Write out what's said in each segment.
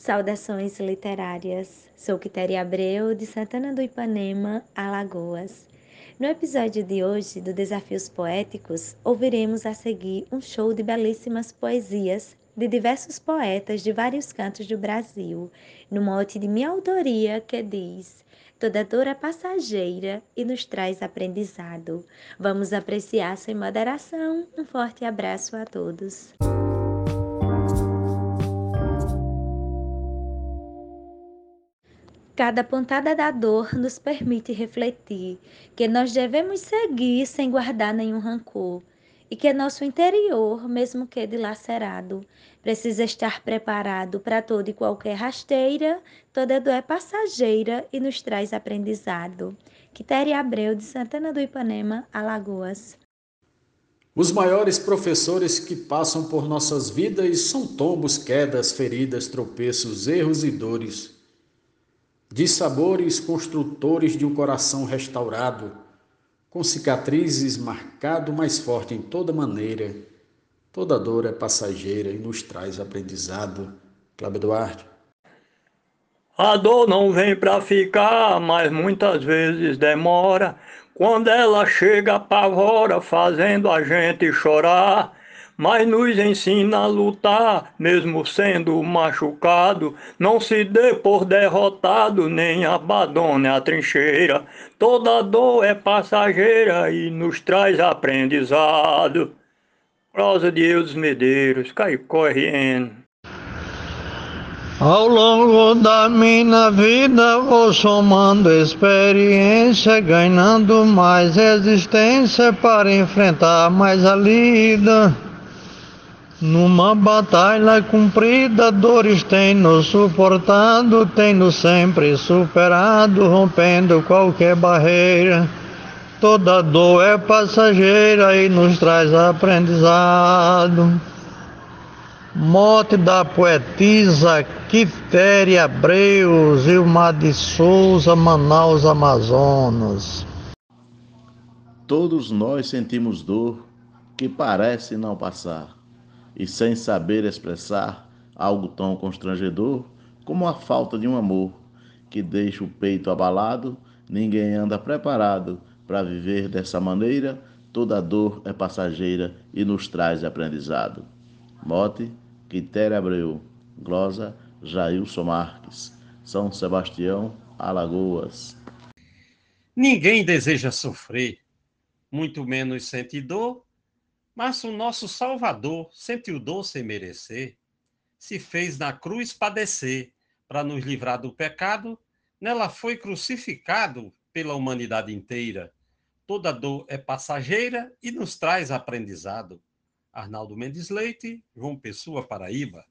Saudações literárias. Sou Quitéria Abreu, de Santana do Ipanema, Alagoas. No episódio de hoje do Desafios Poéticos, ouviremos a seguir um show de belíssimas poesias de diversos poetas de vários cantos do Brasil, no mote de minha autoria que diz: Toda dor é passageira e nos traz aprendizado. Vamos apreciar sem moderação. Um forte abraço a todos. Cada pontada da dor nos permite refletir que nós devemos seguir sem guardar nenhum rancor e que nosso interior, mesmo que dilacerado, precisa estar preparado para toda e qualquer rasteira, toda dor é passageira e nos traz aprendizado. Quitéria Abreu, de Santana do Ipanema, Alagoas. Os maiores professores que passam por nossas vidas são tombos, quedas, feridas, tropeços, erros e dores de sabores construtores de um coração restaurado, com cicatrizes marcado mais forte em toda maneira. Toda dor é passageira e nos traz aprendizado. Cláudio Duarte. A dor não vem para ficar, mas muitas vezes demora. Quando ela chega, apavora, fazendo a gente chorar mas nos ensina a lutar, mesmo sendo machucado. Não se dê por derrotado, nem abandone a trincheira. Toda dor é passageira e nos traz aprendizado. Prosa de Eudes Medeiros, Caicó RN. Ao longo da minha vida vou somando experiência, ganhando mais resistência para enfrentar mais a lida. Numa batalha cumprida, dores tem nos suportado, tem nos sempre superado, rompendo qualquer barreira. Toda dor é passageira e nos traz aprendizado. Morte da poetisa Quitéria Abreu, Ilmar de Souza, Manaus, Amazonas. Todos nós sentimos dor que parece não passar e sem saber expressar algo tão constrangedor como a falta de um amor que deixa o peito abalado, ninguém anda preparado para viver dessa maneira, toda dor é passageira e nos traz aprendizado. Mote, Quitéria Abreu, glosa, Jailson Marques, São Sebastião, Alagoas. Ninguém deseja sofrer, muito menos sente dor mas o nosso Salvador sentiu dor sem merecer, se fez na cruz padecer para nos livrar do pecado, nela foi crucificado pela humanidade inteira. Toda dor é passageira e nos traz aprendizado. Arnaldo Mendes Leite, João Pessoa, Paraíba.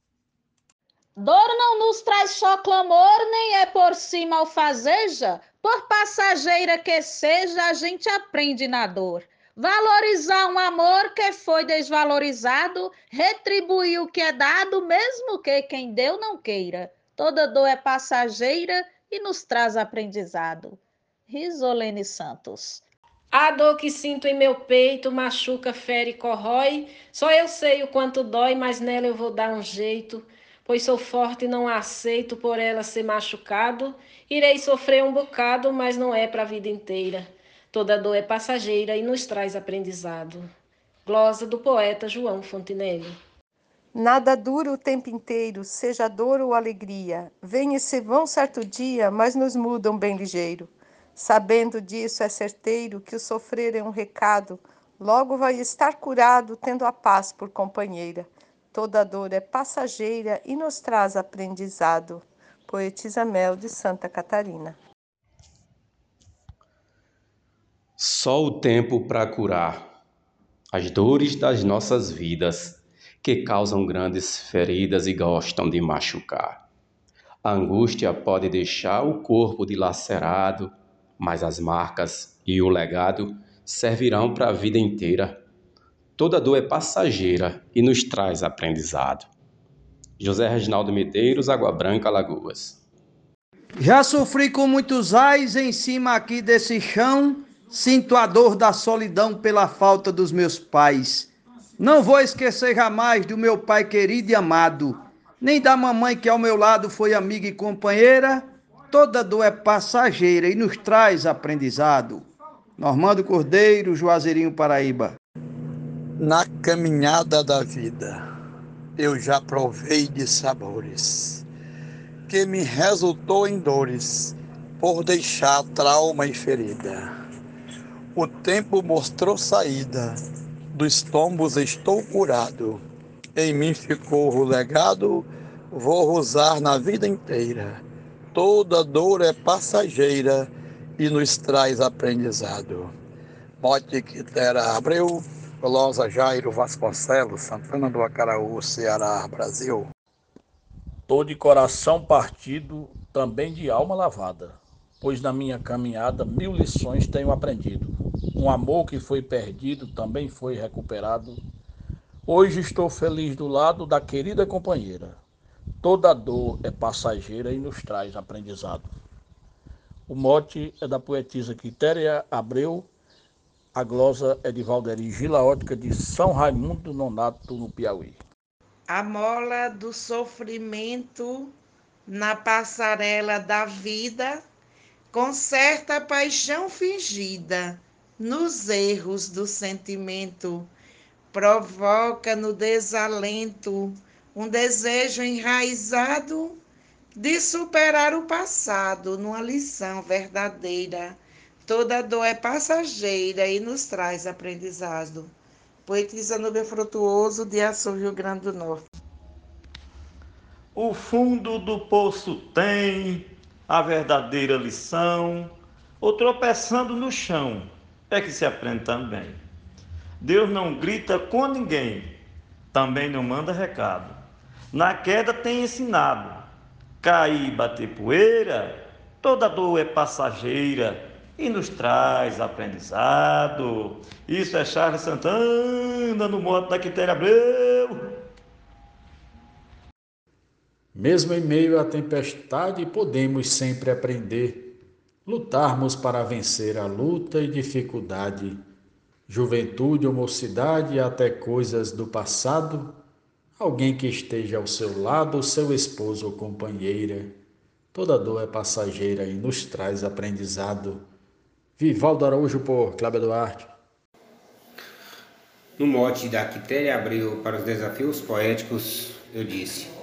Dor não nos traz só clamor, nem é por cima alfazeja, por passageira que seja, a gente aprende na dor. Valorizar um amor que foi desvalorizado, retribuir o que é dado, mesmo que quem deu não queira. Toda dor é passageira e nos traz aprendizado. Risolene Santos. A dor que sinto em meu peito machuca, fere e corrói. Só eu sei o quanto dói, mas nela eu vou dar um jeito. Pois sou forte e não aceito por ela ser machucado. Irei sofrer um bocado, mas não é para a vida inteira. Toda dor é passageira e nos traz aprendizado. Glosa do poeta João Fontenelle. Nada dura o tempo inteiro, seja dor ou alegria. Vem e se vão certo dia, mas nos mudam bem ligeiro. Sabendo disso, é certeiro que o sofrer é um recado. Logo vai estar curado, tendo a paz por companheira. Toda dor é passageira e nos traz aprendizado. Poetisa Mel de Santa Catarina. Só o tempo para curar as dores das nossas vidas, que causam grandes feridas e gostam de machucar. A angústia pode deixar o corpo dilacerado, mas as marcas e o legado servirão para a vida inteira. Toda dor é passageira e nos traz aprendizado. José Reginaldo Medeiros, Água Branca, Alagoas. Já sofri com muitos ais em cima aqui desse chão Sinto a dor da solidão pela falta dos meus pais. Não vou esquecer jamais do meu pai querido e amado. nem da mamãe que ao meu lado foi amiga e companheira. Toda dor é passageira e nos traz aprendizado. Normando Cordeiro, Juazeirinho, Paraíba. Na caminhada da vida, eu já provei de sabores que me resultou em dores por deixar trauma e ferida. O tempo mostrou saída, dos tombos estou curado. Em mim ficou o legado, vou usar na vida inteira. Toda dor é passageira e nos traz aprendizado. Mote Quitera Abreu, Glosa Jairo Vasconcelos, Santana do Acaraú, Ceará, Brasil. Tô de coração partido, também de alma lavada, pois na minha caminhada mil lições tenho aprendido. Um amor que foi perdido também foi recuperado. Hoje estou feliz do lado da querida companheira. Toda dor é passageira e nos traz aprendizado. O mote é da poetisa Quitéria Abreu, a glosa é de Valderi Gilaótica de São Raimundo Nonato, no Piauí. A mola do sofrimento na passarela da vida conserta a paixão fingida nos erros do sentimento, provoca no desalento um desejo enraizado de superar o passado numa lição verdadeira. Toda dor é passageira e nos traz aprendizado. Poetisa Nubia Frutuoso, de Açu, Rio Grande do Norte. O fundo do poço tem a verdadeira lição, ou tropeçando no chão é que se aprende também. Deus não grita com ninguém, também não manda recado. Na queda tem ensinado, cair bater poeira, toda dor é passageira e nos traz aprendizado. Isso é Charles Santana no moto da Quitéria Abreu. Mesmo em meio à tempestade, podemos sempre aprender, lutarmos para vencer a luta e dificuldade, juventude ou mocidade, até coisas do passado, alguém que esteja ao seu lado, seu esposo ou companheira. Toda dor é passageira e nos traz aprendizado. Vivaldo Araújo por Cláudio Duarte. No mote da Quitéria Abreu para os desafios poéticos, eu disse: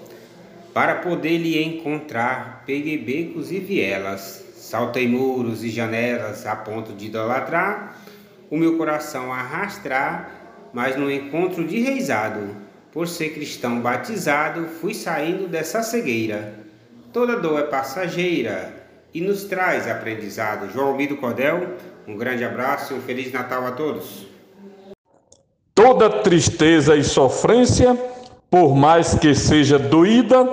Para poder lhe encontrar, peguei becos e vielas, saltei muros e janelas a ponto de idolatrar, o meu coração arrastrar, mas no encontro de reizado, por ser cristão batizado, fui saindo dessa cegueira. Toda dor é passageira, e nos traz aprendizado. João Almido Cordel, um grande abraço e um Feliz Natal a todos. Toda tristeza e sofrência, por mais que seja doída,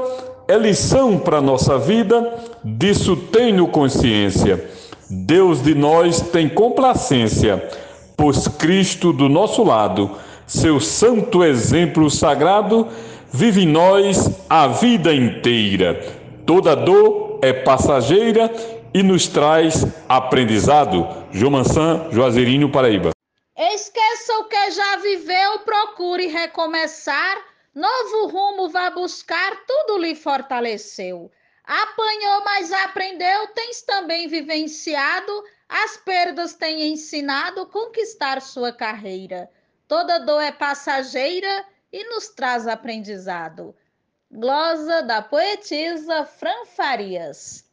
é lição para nossa vida, disso tenho consciência. Deus de nós tem complacência, pois Cristo do nosso lado, seu santo exemplo sagrado, vive em nós a vida inteira. Toda dor é passageira e nos traz aprendizado. João Mansan, Juazeirinho, Paraíba. Esqueça o que já viveu, procure recomeçar. Novo rumo vá buscar, tudo lhe fortaleceu. Apanhou, mas aprendeu, tens também vivenciado. As perdas têm ensinado conquistar sua carreira. Toda dor é passageira e nos traz aprendizado. Glosa da poetisa Fran Farias.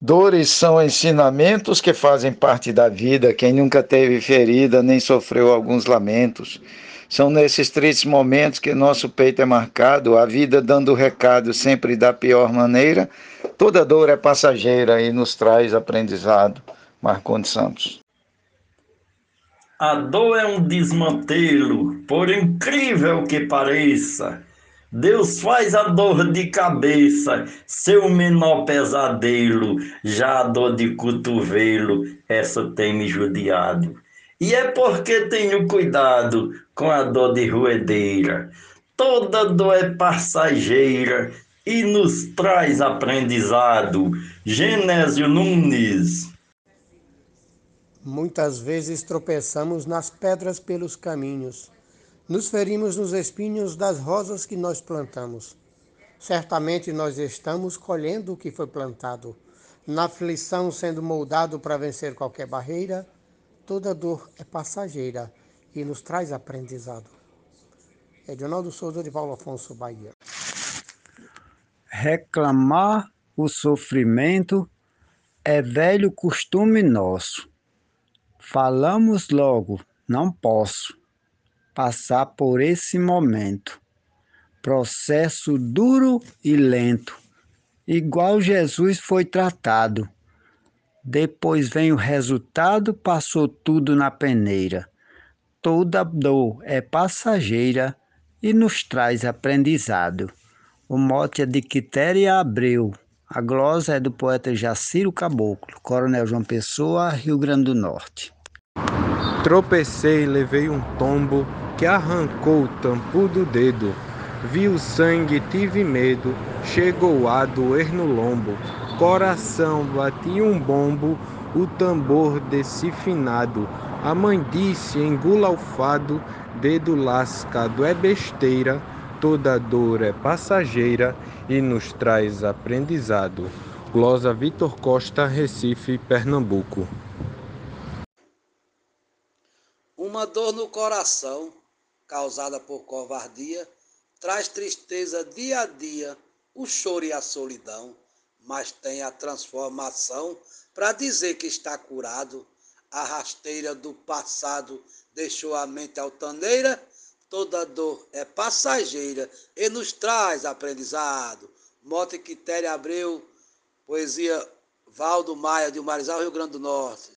Dores são ensinamentos que fazem parte da vida. Quem nunca teve ferida nem sofreu alguns lamentos. São nesses tristes momentos que nosso peito é marcado, a vida dando recado sempre da pior maneira. Toda dor é passageira e nos traz aprendizado. Marcondes Santos. A dor é um desmantelo, por incrível que pareça. Deus faz a dor de cabeça, seu menor pesadelo, já a dor de cotovelo, essa tem me judiado. E é porque tenho cuidado com a dor de roedeira. Toda dor é passageira e nos traz aprendizado. Genésio Nunes. Muitas vezes tropeçamos nas pedras pelos caminhos nos ferimos nos espinhos das rosas que nós plantamos. Certamente nós estamos colhendo o que foi plantado. Na aflição, sendo moldado para vencer qualquer barreira, toda dor é passageira e nos traz aprendizado. Edionaldo Souza de Paulo Afonso, Bahia. Reclamar o sofrimento é velho costume nosso. Falamos logo, não posso passar por esse momento. Processo duro e lento, igual Jesus foi tratado. Depois vem o resultado, passou tudo na peneira. Toda dor é passageira e nos traz aprendizado. O mote é de Quitéria Abreu. A glosa é do poeta Jaciro Caboclo, Coronel João Pessoa, Rio Grande do Norte. Tropecei, levei um tombo que arrancou o tampo do dedo. Vi o sangue, tive medo, chegou a doer no lombo. Coração, bati um bombo, o tambor desse finado. A mãe disse, engula o fado, dedo lascado é besteira, toda dor é passageira e nos traz aprendizado. Glosa Vitor Costa, Recife, Pernambuco. Uma dor no coração, causada por covardia, traz tristeza dia a dia, o choro e a solidão, mas tem a transformação para dizer que está curado. A rasteira do passado deixou a mente altaneira, toda dor é passageira e nos traz aprendizado. Mote Quitéria Abreu, poesia Valdo Maia, de Marizal, Rio Grande do Norte.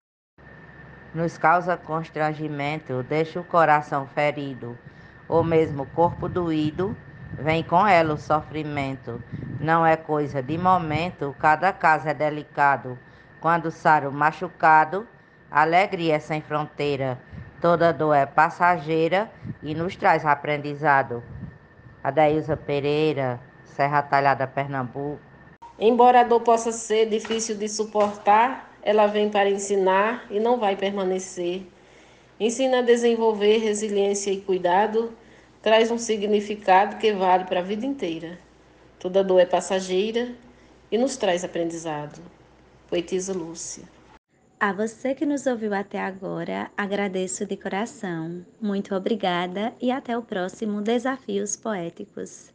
Nos causa constrangimento, deixa o coração ferido, ou mesmo o corpo doído, vem com ela o sofrimento. Não é coisa de momento, cada caso é delicado. Quando sara o machucado, alegria é sem fronteira. Toda dor é passageira e nos traz aprendizado. Adailza Pereira, Serra Talhada, Pernambuco. Embora a dor possa ser difícil de suportar, ela vem para ensinar e não vai permanecer. Ensina a desenvolver resiliência e cuidado, traz um significado que vale para a vida inteira. Toda dor é passageira e nos traz aprendizado. Poetisa Lúcia. A você que nos ouviu até agora, agradeço de coração. Muito obrigada e até o próximo Desafios Poéticos.